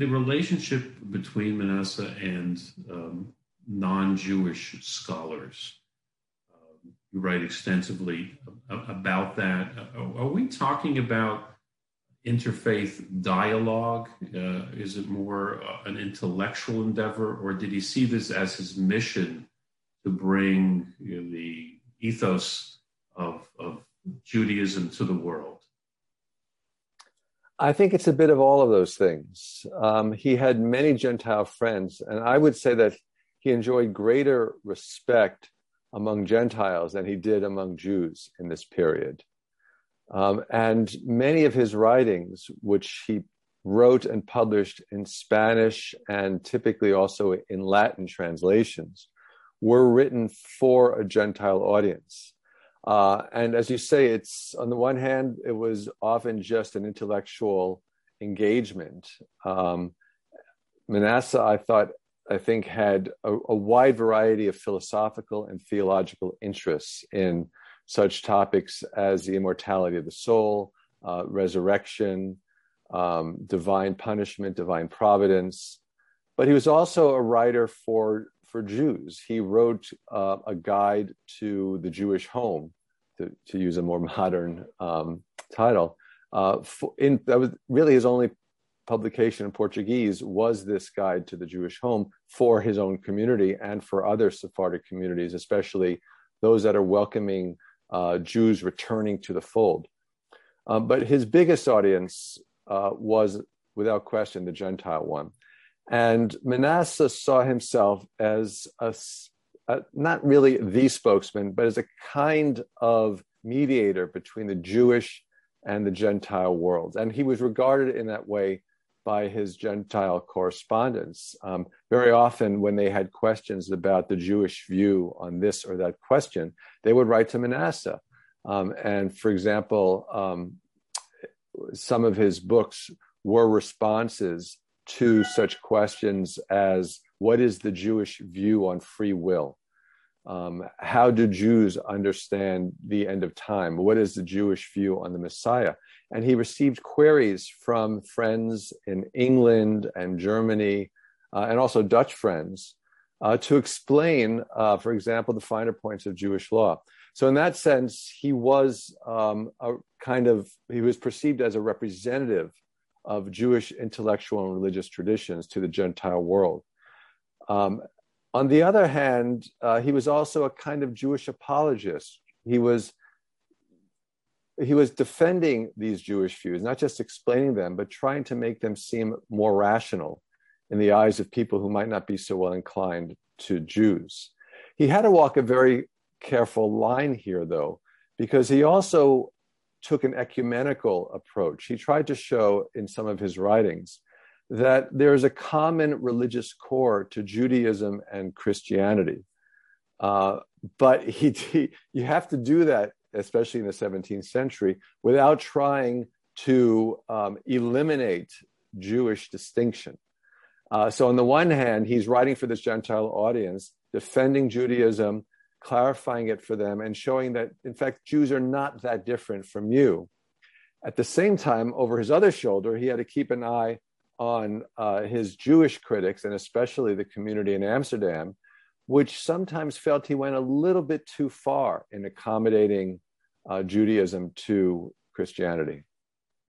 the relationship between Menasseh and um, non Jewish scholars. Um, you write extensively about that. Are we talking about interfaith dialogue? Uh, is it more uh, an intellectual endeavor, or did he see this as his mission to bring you know, the ethos of, of Judaism to the world? I think it's a bit of all of those things. Um, he had many Gentile friends, and I would say that he enjoyed greater respect among Gentiles than he did among Jews in this period. Um, and many of his writings, which he wrote and published in Spanish and typically also in Latin translations, were written for a Gentile audience. Uh, and as you say, it's on the one hand, it was often just an intellectual engagement. Um, Menasseh, I thought, I think, had a, a, wide variety of philosophical and theological interests in such topics as the immortality of the soul, uh, resurrection, um, divine punishment, divine providence. But he was also a writer for for Jews. He wrote uh, a guide to the Jewish home, to, to use a more modern um, title. Uh, for, in, that was really his only publication in Portuguese was this guide to the Jewish home for his own community and for other Sephardic communities, especially those that are welcoming uh, Jews returning to the fold. Um, but his biggest audience uh, was, without question, the Gentile one. And Menasseh saw himself as a, a, not really the spokesman, but as a kind of mediator between the Jewish and the Gentile worlds. And he was regarded in that way by his Gentile correspondents. Um, very often, when they had questions about the Jewish view on this or that question, they would write to Menasseh. Um, and for example, um, some of his books were responses to such questions as what is the Jewish view on free will? Um, how do Jews understand the end of time? What is the Jewish view on the Messiah? And he received queries from friends in England and Germany, uh, and also Dutch friends, uh, to explain, uh, for example, the finer points of Jewish law. So, in that sense, he was um, a kind of he was perceived as a representative of Jewish intellectual and religious traditions to the Gentile world. Um, on the other hand, uh, he was also a kind of Jewish apologist. He was he was defending these Jewish views, not just explaining them, but trying to make them seem more rational in the eyes of people who might not be so well inclined to Jews. He had to walk a very careful line here, though, because he also took an ecumenical approach. He tried to show in some of his writings that there is a common religious core to Judaism and Christianity. Uh, but he, he, you have to do that, especially in the 17th century, without trying to um, eliminate Jewish distinction. Uh, so, on the one hand, he's writing for this Gentile audience, defending Judaism, clarifying it for them, and showing that, in fact, Jews are not that different from you. At the same time, over his other shoulder, he had to keep an eye on uh, his Jewish critics, and especially the community in Amsterdam, which sometimes felt he went a little bit too far in accommodating uh, Judaism to Christianity.